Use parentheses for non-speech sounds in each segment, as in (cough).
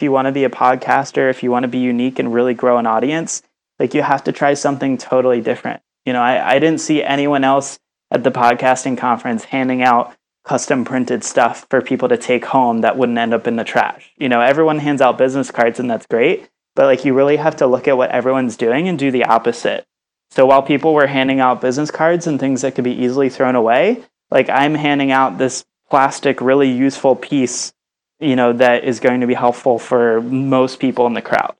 if you want to be a podcaster, if you want to be unique and really grow an audience, like you have to try something totally different. You know, I, I didn't see anyone else at the podcasting conference handing out custom printed stuff for people to take home that wouldn't end up in the trash. You know, everyone hands out business cards and that's great, but like you really have to look at what everyone's doing and do the opposite. So while people were handing out business cards and things that could be easily thrown away, like I'm handing out this plastic really useful piece, you know, that is going to be helpful for most people in the crowd.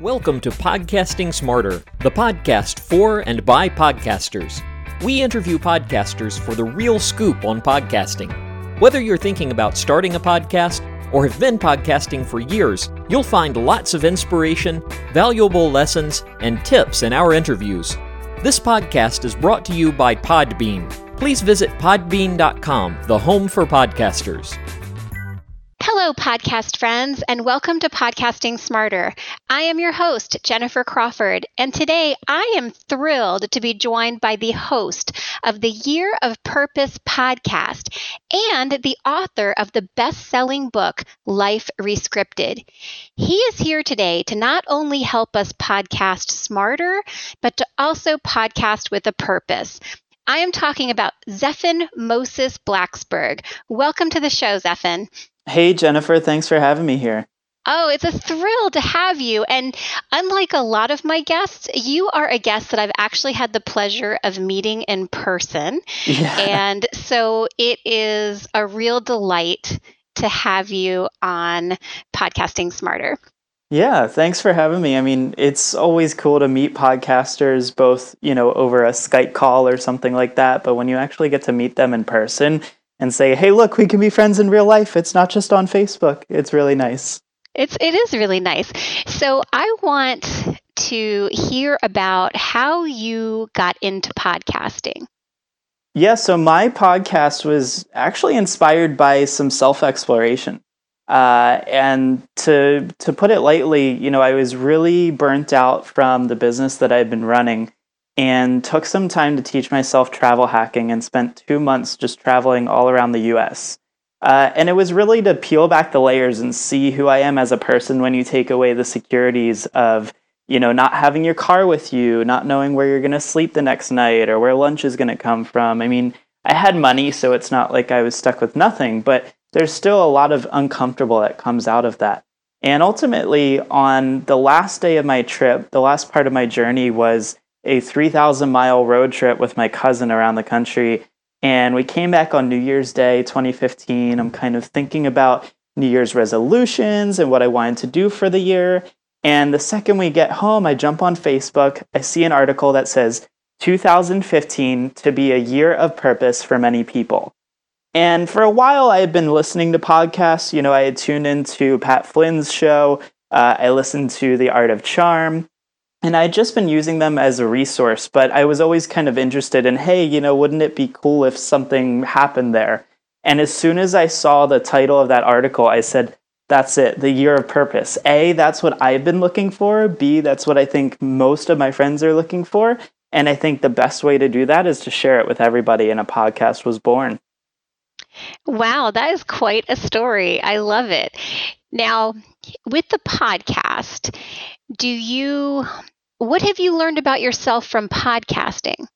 Welcome to Podcasting Smarter, the podcast for and by podcasters. We interview podcasters for the real scoop on podcasting. Whether you're thinking about starting a podcast or have been podcasting for years, you'll find lots of inspiration, valuable lessons, and tips in our interviews. This podcast is brought to you by Podbean. Please visit podbean.com, the home for podcasters. Hello, podcast friends, and welcome to Podcasting Smarter. I am your host, Jennifer Crawford, and today I am thrilled to be joined by the host of the Year of Purpose podcast and the author of the best selling book, Life Rescripted. He is here today to not only help us podcast smarter, but to also podcast with a purpose. I am talking about Zephan Moses Blaxberg. Welcome to the show, Zephan. Hey, Jennifer, thanks for having me here. Oh, it's a thrill to have you. And unlike a lot of my guests, you are a guest that I've actually had the pleasure of meeting in person. Yeah. (laughs) And so it is a real delight to have you on Podcasting Smarter. Yeah, thanks for having me. I mean, it's always cool to meet podcasters both, you know, over a Skype call or something like that, but when you actually get to meet them in person, and say, "Hey, look, we can be friends in real life. It's not just on Facebook." It's really nice. It's it is really nice. So I want to hear about how you got into podcasting. Yeah, so my podcast was actually inspired by some self exploration. Uh, and to to put it lightly, you know, I was really burnt out from the business that I'd been running, and took some time to teach myself travel hacking and spent two months just traveling all around the US. Uh, and it was really to peel back the layers and see who I am as a person when you take away the securities of, you know, not having your car with you, not knowing where you're going to sleep the next night or where lunch is going to come from. I mean, I had money, so it's not like I was stuck with nothing, but there's still a lot of uncomfortable that comes out of that. And ultimately, on the last day of my trip, the last part of my journey was a 3,000 mile road trip with my cousin around the country. And we came back on New Year's Day 2015. I'm kind of thinking about New Year's resolutions and what I wanted to do for the year. And the second we get home, I jump on Facebook. I see an article that says 2015 to be a year of purpose for many people. And for a while, I had been listening to podcasts. You know, I had tuned into Pat Flynn's show. Uh, I listened to The Art of Charm. And I had just been using them as a resource, but I was always kind of interested in, hey, you know, wouldn't it be cool if something happened there? And as soon as I saw the title of that article, I said, that's it, the year of purpose. A, that's what I've been looking for. B, that's what I think most of my friends are looking for. And I think the best way to do that is to share it with everybody, and a podcast was born. Wow, that is quite a story. I love it. Now, with the podcast, do you what have you learned about yourself from podcasting?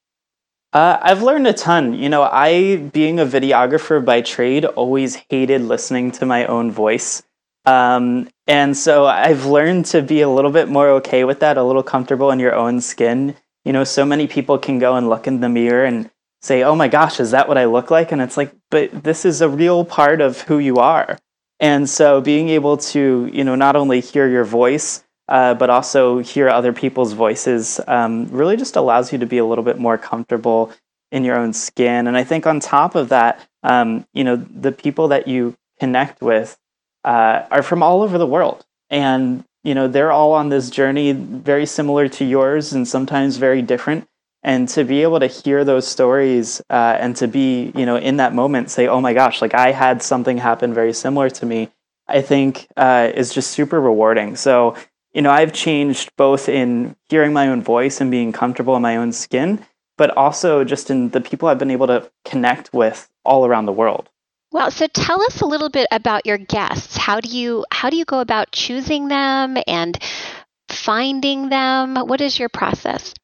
Uh, I've learned a ton. You know, I, being a videographer by trade, always hated listening to my own voice. Um, and so I've learned to be a little bit more okay with that, a little comfortable in your own skin. You know, so many people can go and look in the mirror and say, oh my gosh, is that what I look like? And it's like, but this is a real part of who you are. And so being able to, you know, not only hear your voice, uh, but also hear other people's voices um, really just allows you to be a little bit more comfortable in your own skin. And I think on top of that, um, you know, the people that you connect with uh, are from all over the world. And, you know, they're all on this journey very similar to yours and sometimes very different. And to be able to hear those stories uh, and to be, you know, in that moment, say, oh my gosh, like I had something happen very similar to me, I think uh, is just super rewarding. So you know, I've changed both in hearing my own voice and being comfortable in my own skin, but also just in the people I've been able to connect with all around the world. Well, so tell us a little bit about your guests. How do you how do you go about choosing them and finding them? What is your process?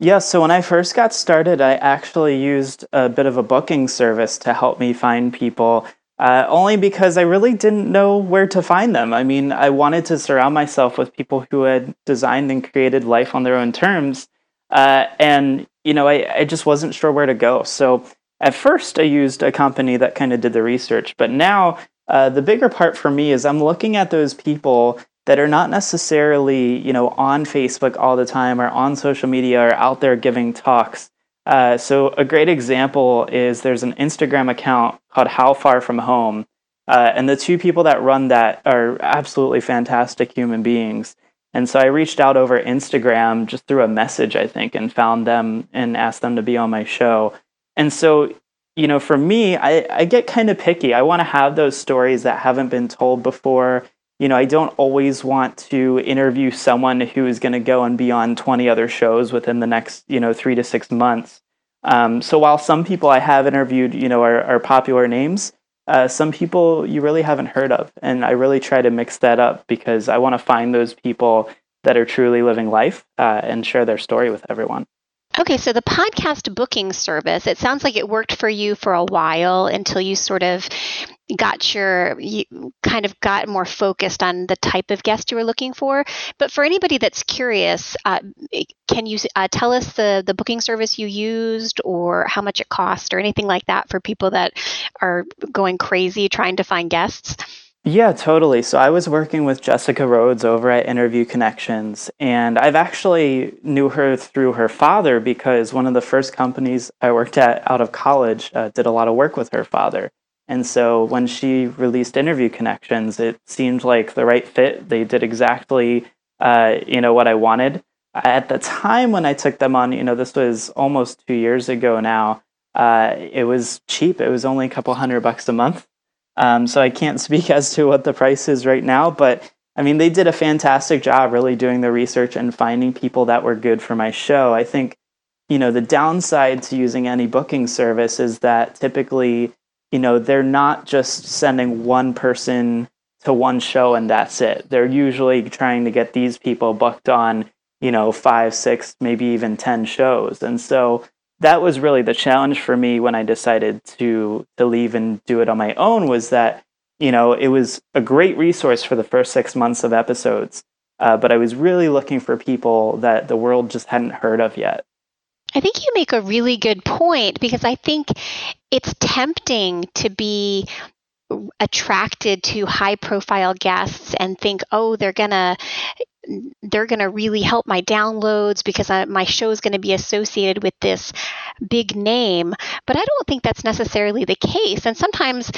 Yeah, so when I first got started, I actually used a bit of a booking service to help me find people, uh, only because I really didn't know where to find them. I mean, I wanted to surround myself with people who had designed and created life on their own terms. Uh, and, you know, I, I just wasn't sure where to go. So at first, I used a company that kind of did the research. But now, uh, the bigger part for me is I'm looking at those people that are not necessarily, you know, on Facebook all the time or on social media or out there giving talks. Uh, so a great example is there's an Instagram account called How Far From Home, uh, and the two people that run that are absolutely fantastic human beings. And so I reached out over Instagram just through a message, I think, and found them and asked them to be on my show. And so, you know, for me, I, I get kind of picky. I want to have those stories that haven't been told before you know, I don't always want to interview someone who is going to go and be on 20 other shows within the next, you know, three to six months. Um, so while some people I have interviewed, you know, are, are popular names, uh, some people you really haven't heard of. And I really try to mix that up because I want to find those people that are truly living life uh, and share their story with everyone. Okay, so the podcast booking service, it sounds like it worked for you for a while until you sort of got your you kind of got more focused on the type of guest you were looking for but for anybody that's curious uh, can you uh, tell us the the booking service you used or how much it cost or anything like that for people that are going crazy trying to find guests yeah, totally. So I was working with Jessica Rhodes over at Interview Connections, and I've actually knew her through her father because one of the first companies I worked at out of college uh, did a lot of work with her father. And so when she released Interview Connections, it seemed like the right fit. They did exactly, uh, you know, what I wanted. At the time when I took them on, you know, this was almost two years ago now. Uh, it was cheap. It was only a couple hundred bucks a month um, so I can't (laughs) speak as to what the price is right now, but I mean, they did a fantastic job really doing the research and finding people that were good for my show. I think, you know, the downside to using any booking service is that typically, you know, they're not just sending one person to one show and that's it. They're usually trying to get these people booked on, you know, five, six, maybe even 10 shows. And so, that was really the challenge for me when I decided to to leave and do it on my own was that you know it was a great resource for the first six months of episodes, uh, but I was really looking for people that the world just hadn't heard of yet. I think you make a really good point because I think it's tempting to be attracted to high profile guests and think, oh, they're going to they're going to really help my downloads because I, my show is going to be associated with this big name. But I don't think that's necessarily the case. And sometimes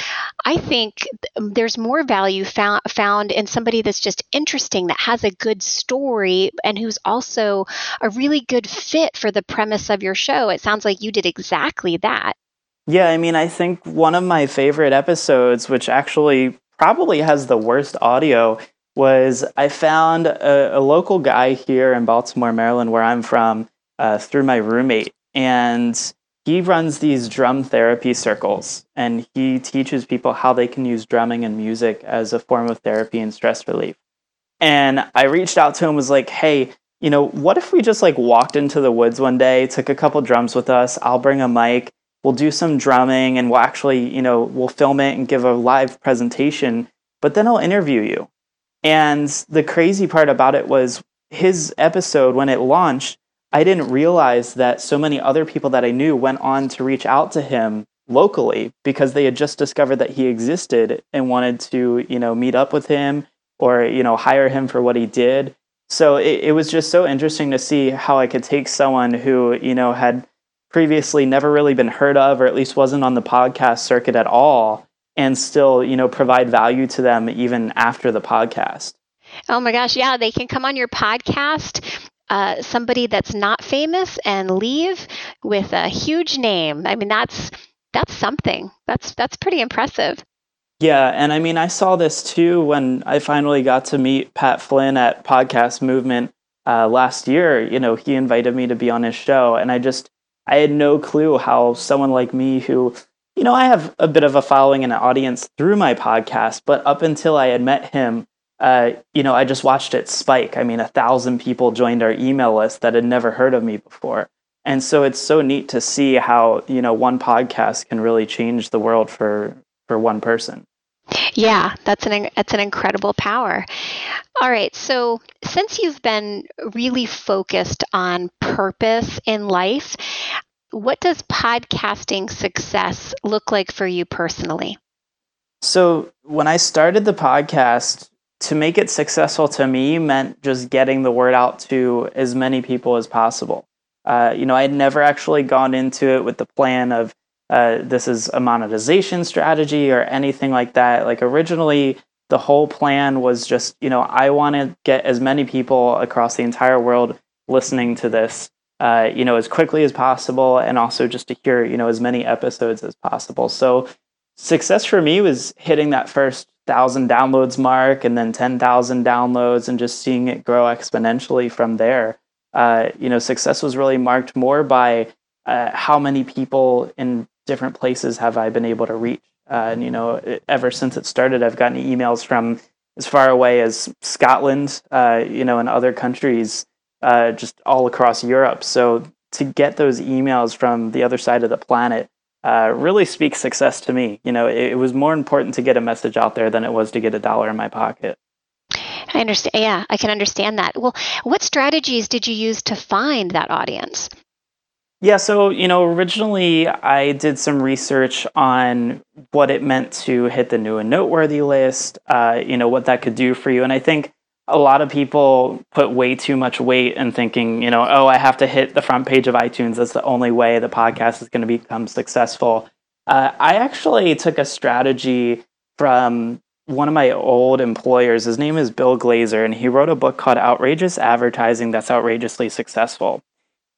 I think there's more value found, found in somebody that's just interesting, that has a good story, and who's also a really good fit for the premise of your show. It sounds like you did exactly that. Yeah, I mean, I think one of my favorite episodes, which actually probably has the worst audio, was I found a, a, local guy here in Baltimore, Maryland, where I'm from, uh, through my roommate. And he runs these drum therapy circles and he teaches people how they can use drumming and music as a form of therapy and stress relief. And I reached out to him, was like, hey, you know, what if we just like walked into the woods one day, took a couple drums with us, I'll bring a mic, we'll do some drumming and we'll actually, you know, we'll film it and give a live presentation, but then I'll interview you. And the crazy part about it was his episode, when it launched, I didn't realize that so many other people that I knew went on to reach out to him locally because they had just discovered that he existed and wanted to, you know, meet up with him or, you know, hire him for what he did. So it, it was just so interesting to see how I could take someone who, you know, had previously never really been heard of or at least wasn't on the podcast circuit at all and still, you know, provide value to them even after the podcast. Oh my gosh, yeah, they can come on your podcast. Uh, somebody that's not famous and leave with a huge name. I mean, that's that's something. That's that's pretty impressive. Yeah, and I mean, I saw this too when I finally got to meet Pat Flynn at Podcast Movement uh, last year. You know, he invited me to be on his show, and I just I had no clue how someone like me who you know, I have a bit of a following and an audience through my podcast, but up until I had met him, uh, you know, I just watched it spike. I mean, a thousand people joined our email list that had never heard of me before. And so it's so neat to see how, you know, one podcast can really change the world for for one person. Yeah, that's an that's an incredible power. All right, so since you've been really focused on purpose in life, what does podcasting success look like for you personally? So, when I started the podcast, to make it successful to me meant just getting the word out to as many people as possible. Uh, you know, I had never actually gone into it with the plan of uh, this is a monetization strategy or anything like that. Like originally, the whole plan was just, you know, I want to get as many people across the entire world listening to this, uh, you know, as quickly as possible, and also just to hear, you know, as many episodes as possible. So, success for me was hitting that first thousand downloads mark, and then ten thousand downloads, and just seeing it grow exponentially from there. Uh, you know, success was really marked more by uh, how many people in different places have I been able to reach? Uh, and you know, ever since it started, I've gotten emails from as far away as Scotland, uh, you know, and other countries, uh, just all across Europe. So to get those emails from the other side of the planet uh, really speaks success to me. You know, it, it was more important to get a message out there than it was to get a dollar in my pocket. I understand. Yeah, I can understand that. Well, what strategies did you use to find that audience? Yeah, so, you know, originally I did some research on what it meant to hit the new and noteworthy list, uh, you know, what that could do for you. And I think a lot of people put way too much weight in thinking, you know, oh, I have to hit the front page of iTunes. That's the only way the podcast is going to become successful. Uh, I actually took a strategy from one of my old employers. His name is Bill Glazer, and he wrote a book called Outrageous Advertising That's Outrageously Successful.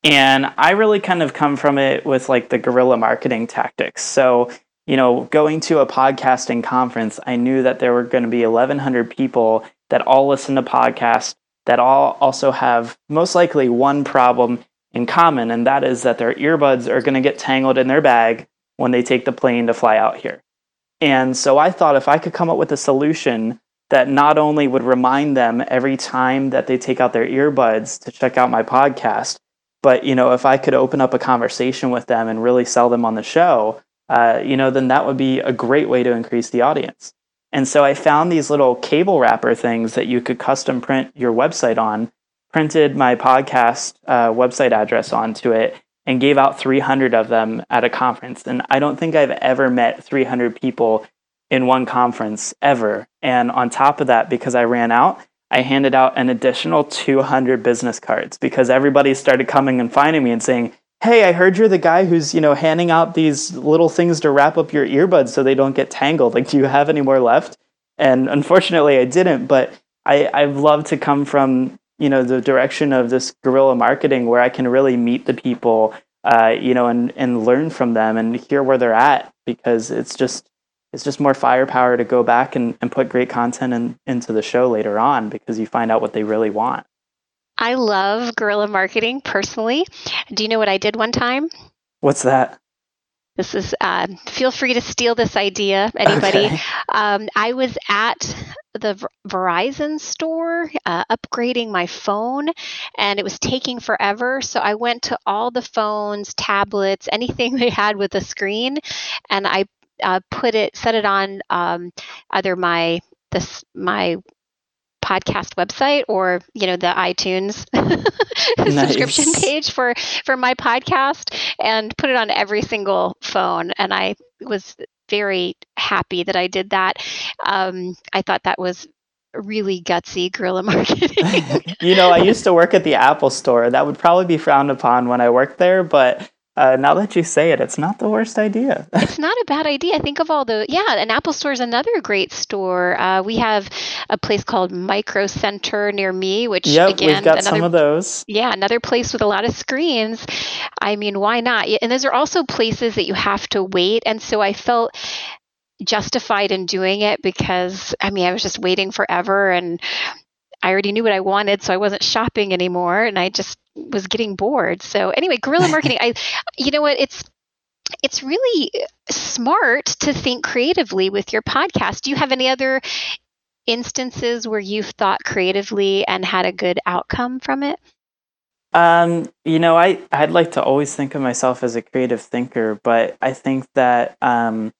And I really kind of come from it with like the guerrilla marketing tactics. So, you know, going to a podcasting conference, I knew that there were going to be 1,100 people that all listen to podcasts that all also have most likely one problem in common, and that is that their earbuds are going to get tangled in their bag when they take the plane to fly out here. And so I thought if I could come up with a solution that not only would remind them every time that they take out their earbuds to check out my podcast, but you know, if I could open up a conversation with them and really sell them on the show, uh, you know, then that would be a great way to increase the audience. And so I found these little cable wrapper things that you could custom print your website on, printed my podcast uh, website address onto it, and gave out 300 of them at a conference. And I don't think I've ever met 300 people in one conference ever. And on top of that, because I ran out, I handed out an additional 200 business cards because everybody started coming and finding me and saying, "Hey, I heard you're the guy who's, you know, handing out these little things to wrap up your earbuds so they don't get tangled. Like, do you have any more left?" And unfortunately, I didn't, but I I've loved to come from, you know, the direction of this guerrilla marketing where I can really meet the people uh, you know, and and learn from them and hear where they're at because it's just it's just more firepower to go back and, and put great content in, into the show later on because you find out what they really want. I love guerrilla marketing personally. Do you know what I did one time? What's that? This is, uh, feel free to steal this idea, anybody. Okay. Um, I was at the Verizon store uh, upgrading my phone, and it was taking forever. So I went to all the phones, tablets, anything (laughs) they had with a screen, and I uh, put it, set it on um, either my this my podcast website or you know the iTunes (laughs) subscription page for for my podcast and put it on every single phone and I was very happy that I did that. Um, I thought that was really gutsy guerrilla (laughs) marketing. (laughs) you know, I used to work at the Apple store. That would probably be frowned upon when I worked there, but uh, now that you say it, it's not the worst idea. (laughs) it's not a bad idea. I think of all the yeah. An Apple Store is another great store. Uh, we have a place called Micro Center near me, which yep, again, we've got another, some of those. Yeah, another place with a lot of screens. I mean, why not? And those are also places that you have to wait. And so I felt justified in doing it because I mean I was just waiting forever and I already knew what I wanted, so I wasn't shopping anymore, and I just was getting bored. So anyway, guerrilla (laughs) marketing. I, you know what? It's it's really smart to think creatively with your podcast. Do you have any other instances where you've thought creatively and had a good outcome from it? Um, you know, I I'd like to always think of myself as a creative thinker, but I think that um,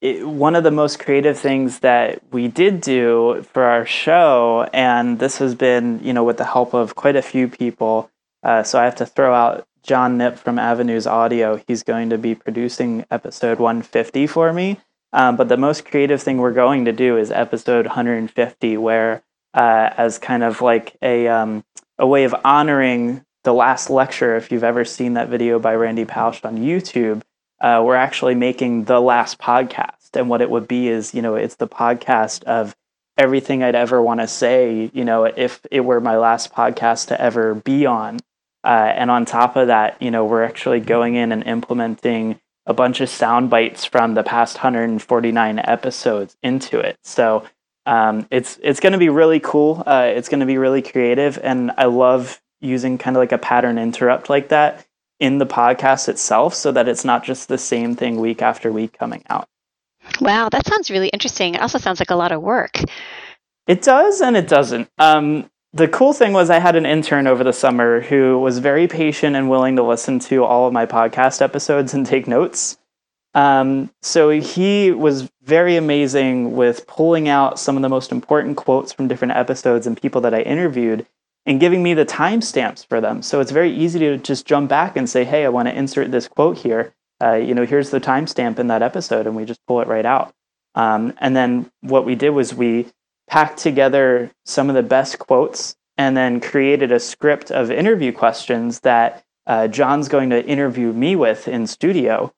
it, one of the most creative things that we did do for our show, and this has been, you know, with the help of quite a few people. Uh, so I have to throw out John Nip from Avenues Audio. He's going to be producing episode 150 for me. Um, but the most creative thing we're going to do is episode 150, where uh, as kind of like a um, a way of honoring the last lecture. If you've ever seen that video by Randy Pausch on YouTube, uh, we're actually making the last podcast, and what it would be is, you know, it's the podcast of everything I'd ever want to say. You know, if it were my last podcast to ever be on. Uh, and on top of that, you know, we're actually going in and implementing a bunch of sound bites from the past 149 episodes into it. So um, it's it's going to be really cool. Uh, it's going to be really creative, and I love using kind of like a pattern interrupt like that in the podcast itself, so that it's not just the same thing week after week coming out. Wow, that sounds really interesting. It also sounds like a lot of work. It does, and it doesn't. Um, the cool thing was I had an intern over the summer who was very patient and willing to listen to all of my podcast episodes and take notes. Um, so he was very amazing with pulling out some of the most important quotes from different episodes and people that I interviewed and giving me the timestamps for them. So it's very easy to just jump back and say, hey, I want to insert this quote here. Uh, you know, here's the timestamp in that episode, and we just pull it right out. Um, and then what we did was we packed together some of the best quotes and then created a script of interview questions that uh, John's going to interview me with in studio.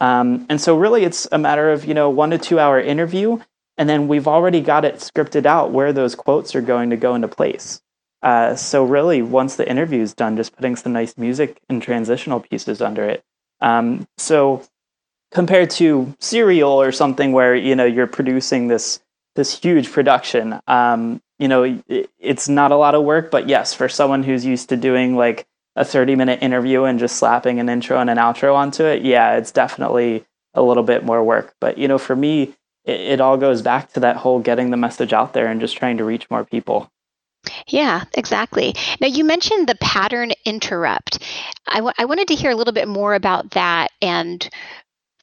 Um, and so really it's a matter of, you know, one to two hour interview. And then we've already got it scripted out where those quotes are going to go into place. Uh, so really, once the interview is done, just putting some nice music and transitional pieces under it. Um, so compared to Serial or something where you know you're producing this this huge production. Um, you know, it, it's not a lot of work, but yes, for someone who's used to doing like a 30 minute interview and just slapping an intro and an outro onto it, yeah, it's definitely a little bit more work. But, you know, for me, it, it all goes back to that whole getting the message out there and just trying to reach more people. Yeah, exactly. Now, you mentioned the pattern interrupt. I, w- I wanted to hear a little bit more about that and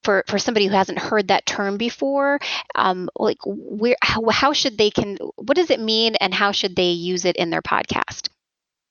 for for somebody who hasn't heard that term before um, like where how, how should they can what does it mean and how should they use it in their podcast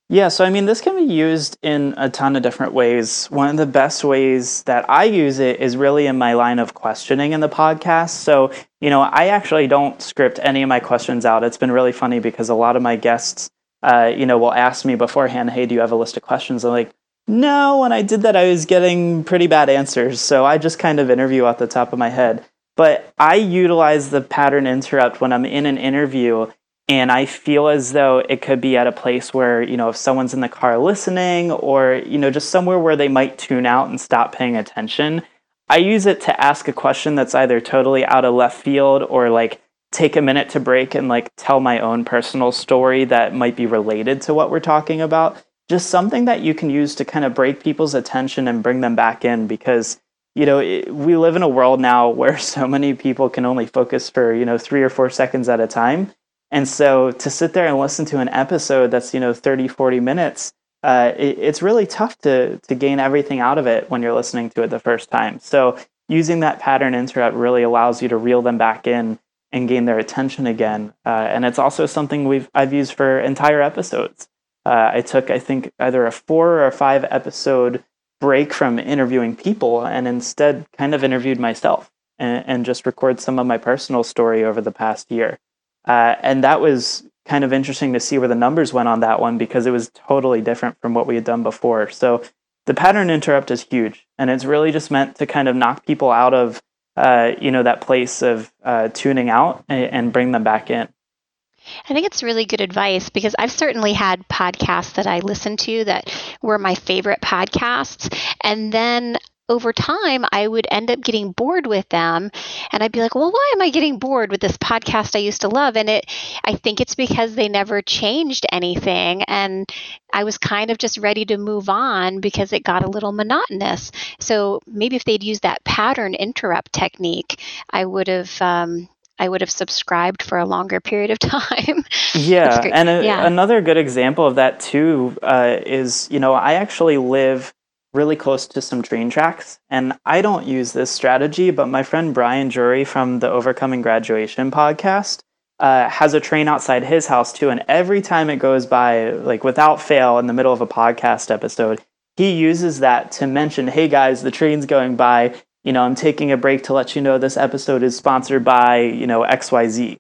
yeah, so I mean, this can be used in a ton of different ways. One of the best ways that I use it is really in my line of questioning in the podcast. So, you know, I actually don't script any of my questions out. It's been really funny because a lot of my guests, uh, you know, will ask me beforehand, hey, do you have a list of questions? I'm like, no, when I did that, I was getting pretty bad answers. So I just kind of interview off the top of my head. But I utilize the pattern interrupt when I'm in an interview and I feel as though it could be at a place where, you know, if someone's in the car listening or, you know, just somewhere where they might tune out and stop paying attention. I use it to ask a question that's either totally out of left field or like take a minute to break and like tell my own personal story that might be related to what we're talking about just something that you can use to kind of break people's attention and bring them back in because you know it, we live in a world now (laughs) where so many people can only focus for you know 3 or 4 seconds at a time. And so to sit there and listen to an episode that's you know 30 40 minutes uh, it, it's really tough to to gain everything out of it when you're listening to it the first time. So using that pattern interrupt really allows you to reel them back in and gain their attention again. Uh, and it's also something we've i've used for entire episodes uh, I took, I think, either a four or a five episode break from interviewing people and instead kind of interviewed myself and, and just record some of my personal story over the past year. Uh, and that was kind of interesting to see where the numbers went on that one because it was totally different from what we had done before. So the pattern interrupt is huge, and it's really just meant to kind of knock people out of uh, you know that place of uh, tuning out and, and bring them back in. I think it's really good advice because I've certainly had podcasts that I listened to that were my favorite podcasts. And then over time, I would end up getting bored with them. And I'd be like, well, why am I getting bored with this podcast I used to love? And it, I think it's because they never changed anything. And I was kind of just ready to move on because it got a little monotonous. So maybe if they'd used that pattern interrupt technique, I would have, um, I would have subscribed for a longer period of (laughs) time. yeah, and a, yeah. another good example of that too uh, is you know I actually live really close to some train tracks. And I don't use this strategy, but my friend Brian Jury from the Overcoming Graduation podcast uh, has a train outside his house too. And every time it goes by, like without fail, in the middle of a podcast episode, he uses that to mention, hey guys, the train's going by. You know, I'm taking a break to let you know this episode is sponsored by, you know, XYZ.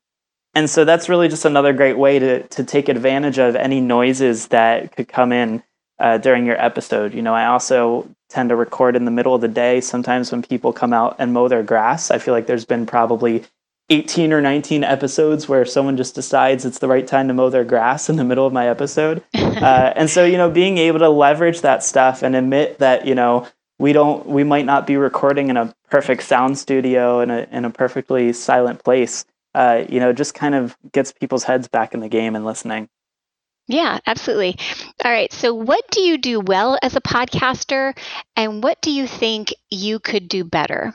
And so that's really just another great way to, to take advantage of any noises that could come in uh, during your episode. You know, I also tend to record in the middle of the day. Sometimes when people come out and mow their grass, I feel like there's been probably 18 or 19 episodes where someone just decides it's the right time to mow their grass in the middle of my episode. (laughs) uh, and so, you know, being able to leverage that stuff and admit that, you know, we don't, we might not be recording in a perfect sound studio in a, in a perfectly silent place, uh, you know, just kind of gets people's heads back in the game and listening. Yeah, absolutely. All right. So, what do you do well as a podcaster, and what do you think you could do better?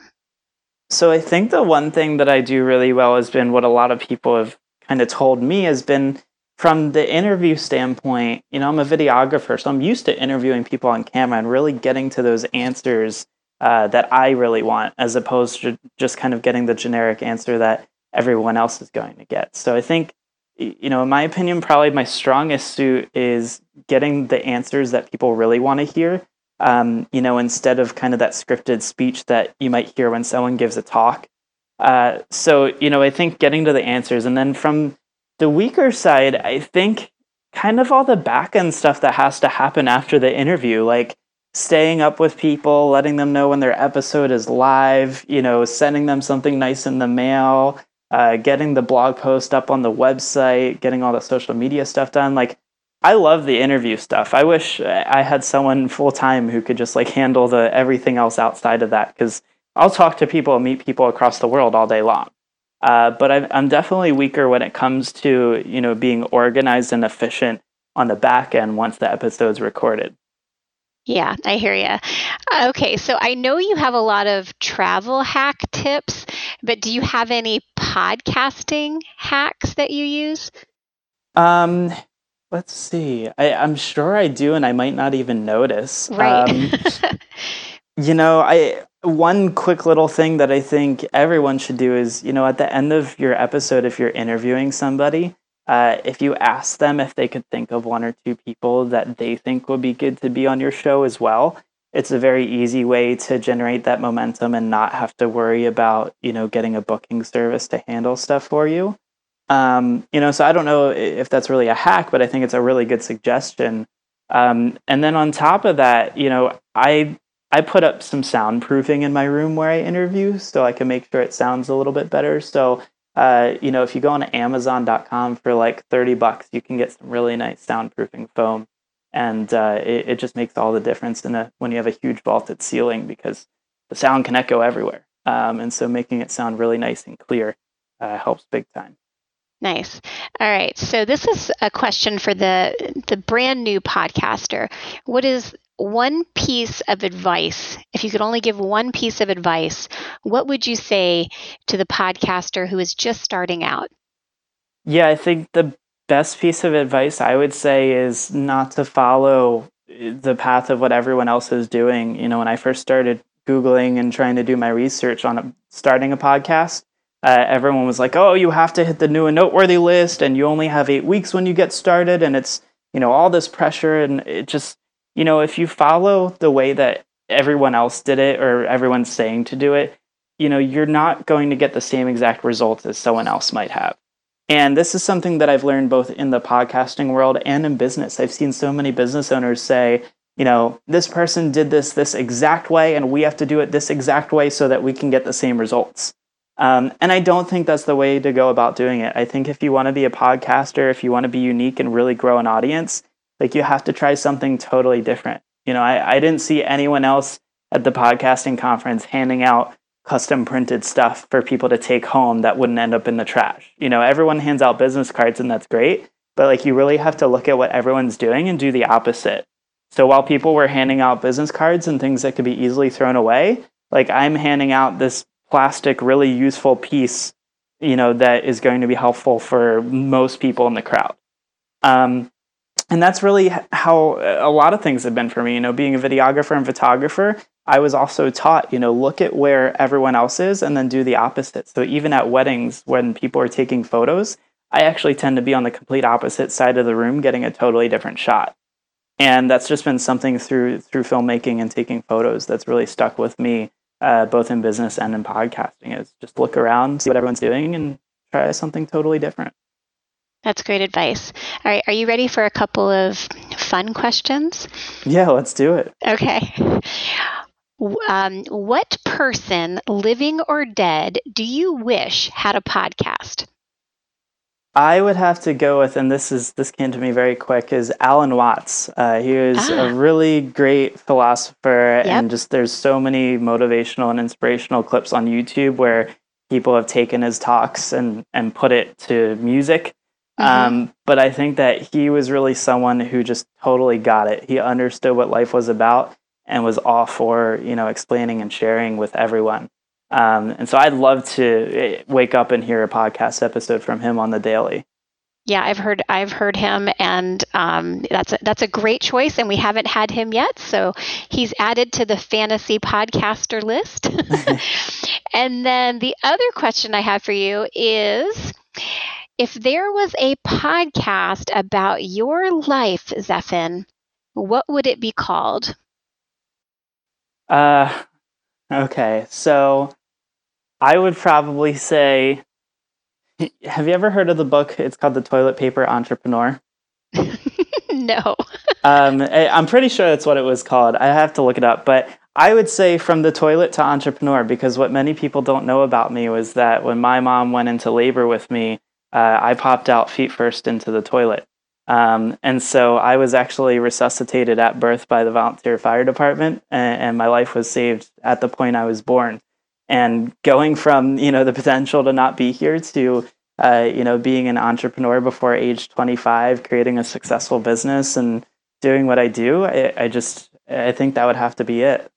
So, I think the one thing that I do really well has been what a lot of people have kind of told me has been from the interview standpoint. You know, I'm a videographer, so I'm used to interviewing people on camera and really getting to those answers uh, that I really want, as opposed to just kind of getting the generic answer that everyone else is going to get. So, I think you know, in my opinion, probably my strongest suit is getting the answers that people really want to hear. Um, you know, instead of kind of that scripted speech that you might hear when someone gives a talk. Uh, so, you know, I think getting to the answers. And then from the weaker side, I think kind of all the back end stuff that has to happen after the interview, like staying up with people, letting them know when their episode is live, you know, sending them something nice in the mail, uh, getting the blog post up on the website, getting all the social media stuff done. Like, I love the interview stuff. I wish I had someone full time who could just like handle the everything else outside of that because I'll talk to people and meet people across the world all day long. Uh, but i I'm definitely weaker when it comes to you know being organized and efficient on the back end once the episode's recorded. Yeah, I hear you. Okay, so I know you have a lot of travel hack tips, but do you have any podcasting hacks that you use? Um, let's see. I, am sure I do, and I might not even notice. Right. Um, (laughs) you know, I one quick little thing that I think everyone should do is, you know, at the end of your episode, if you're interviewing somebody, uh, if you ask them if they could think of one or two people that they think would be good to be on your show as well, it's a very easy way to generate that momentum and not have to worry about you know getting a booking service to handle stuff for you. Um, you know, so I don't know if that's really a hack, but I think it's a really good suggestion. Um, and then on top of that, you know, I I put up some soundproofing in my room where I interview, so I can make sure it sounds a little bit better. So uh, you know, if you go on Amazon.com for like 30 bucks, you can get some really nice soundproofing foam. And uh, it, it, just makes all the difference in a, when you have a huge vaulted ceiling because the sound can echo everywhere. Um, and so making it sound really nice and clear uh, helps big time. Nice. All right. So this is a question for the the brand new podcaster. What is one piece of advice, if you could only give one piece of advice, what would you say to the podcaster who is just starting out? Yeah, I think the best piece of advice I would say is not to follow eh, the path of what everyone else is doing. You know, when I first started Googling and trying to do my research on starting a podcast, uh, everyone was like, oh, you have to hit the new and noteworthy list, and you only have eight weeks when you get started, and it's, you know, all this pressure. And it just, you know, if you follow the way that everyone else did it or everyone's saying to do it, you know, you're not going to get the same exact results as someone else might have. And this is something that I've learned both in the podcasting world and in business. I've seen so many business owners say, you know, this person did this this exact way, and we have to do it this exact way so that we can get the same results. Um, and I don't think that's the way to go about doing it. I think if you want to be a podcaster, if you want to be unique and really grow an audience, like you have to try something totally different. You know, I, I didn't see anyone else at the podcasting conference handing out custom printed stuff for people to take home that wouldn't end up in the trash. You know, everyone hands out business cards and that's great, but like you really have to look at what everyone's doing and do the opposite. So while people were handing out business cards and things that could be easily thrown away, like I'm handing out this plastic really useful piece, you know, that is going to be helpful for most people in the crowd. Um, and that's really how a lot of things have been for me. You know, being a videographer and photographer, I was also taught, you know, look at where everyone else is and then do the opposite. So even at weddings, when people are taking photos, I actually tend to be on the complete opposite side of the room, getting a totally different shot. And that's just been something through through filmmaking and taking photos that's really stuck with me, uh, both in business and in podcasting. Is just look around, see what everyone's doing, and try something totally different. That's great advice. All right, are you ready for a couple of fun questions? Yeah, let's do it. Okay. Um, what person, living or dead, do you wish had a podcast? I would have to go with, and this is this came to me very quick, is Alan Watts. Uh, he was ah. a really great philosopher, yep. and just there's so many motivational and inspirational clips on YouTube where people have taken his talks and and put it to music. Mm-hmm. Um, but I think that he was really someone who just totally got it. He understood what life was about and was all for you know explaining and sharing with everyone. Um, and so I'd love to eh, wake up and hear a podcast episode from him on the daily. Yeah, I've heard I've heard him, and um, that's a, that's a great choice. And we haven't had him yet, so he's added to the fantasy podcaster list. (laughs) (laughs) and then the other question I have for you is, if there was a podcast about your life, Zephan, what would it be called? Uh, okay, so I would probably say, have you ever heard of the book? It's called The Toilet Paper Entrepreneur. (laughs) no. (laughs) um, I'm pretty sure that's what it was called. I have to look it up, but I would say from the toilet to entrepreneur because what many people don't know about me was that when my mom went into labor with me, uh, I popped out feet first into the toilet. Um, and so I was actually resuscitated at birth by the volunteer fire department, and, and my life was saved at the point I was born and going from you know the potential to not be here to uh, you know being an entrepreneur before age 25 creating a successful business and doing what i do I, I just i think that would have to be it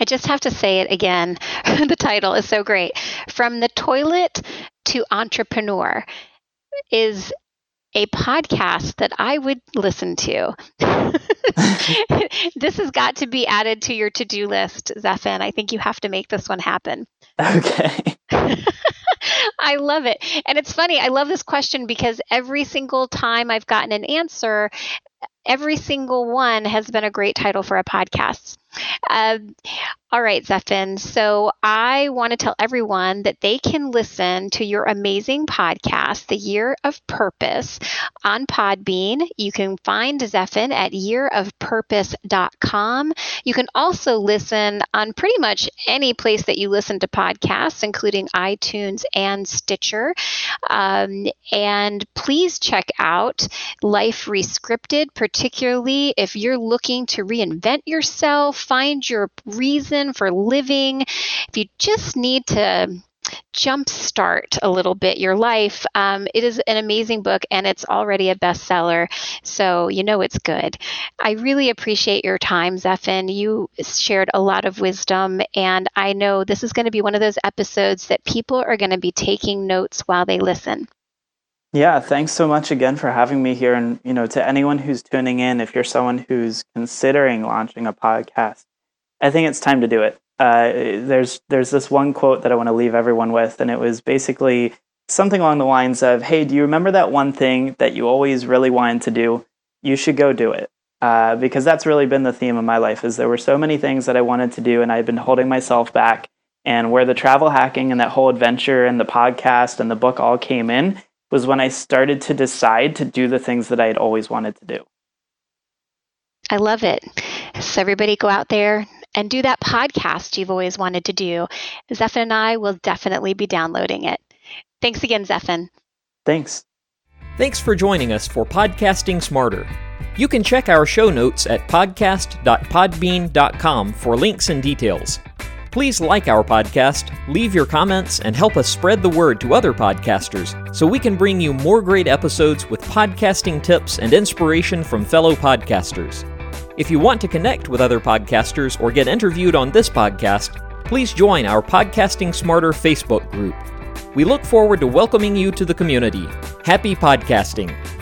I just have to say it again. (laughs) the title is so great. From the toilet to entrepreneur is a podcast that I would listen to. (laughs) this has got to be added to your to do list, Zephan. I think you have to make this one happen. Okay. (laughs) I love it. And it's funny, I love this question because every single time I've gotten an answer, every single one has been a great title for a podcast. Uh, all right, Zephan. So I want to tell everyone that they can listen to your amazing podcast, The Year of Purpose, on Podbean. You can find Zephan at yearofpurpose.com. You can also listen on pretty much any place that you listen to podcasts, including iTunes and Stitcher. Um, and please check out Life Rescripted, particularly if you're looking to reinvent yourself, find your reason reason for living, if you just need to jumpstart a little bit your life, um, it is an amazing book and it's already a bestseller. So you know it's good. I really appreciate your time, Zephan. You shared a lot of wisdom, and I know this is going to be one of those episodes that people are going to be taking notes while they listen. Yeah, thanks so much again for having me here. And, you know, to anyone who's tuning in, if you're someone who's considering launching a podcast, I think it's time to do it. Uh, there's there's this one quote that I want to leave everyone with, and it was basically something along the lines of, "Hey, do you remember that one thing that you always really wanted to do? You should go do it." Uh, because that's really been the theme of my life. Is there were so many things that I wanted to do, and I've been holding myself back. And where the travel hacking and that whole adventure and the podcast and the book all came in was when I started to decide to do the things that I had always wanted to do. I love it. So everybody go out there, and do that podcast you've always wanted to do. Zephan and I will definitely be downloading it. Thanks again, Zephan. Thanks. Thanks for joining us for Podcasting Smarter. You can check our show notes at podcast.podbean.com for links and details. Please like our podcast, leave your comments, and help us spread the word to other podcasters so we can bring you more great episodes with podcasting tips and inspiration from fellow podcasters. If you want to connect with other podcasters or get interviewed on this podcast, please join our Podcasting Smarter Facebook group. We look forward to welcoming you to the community. Happy podcasting!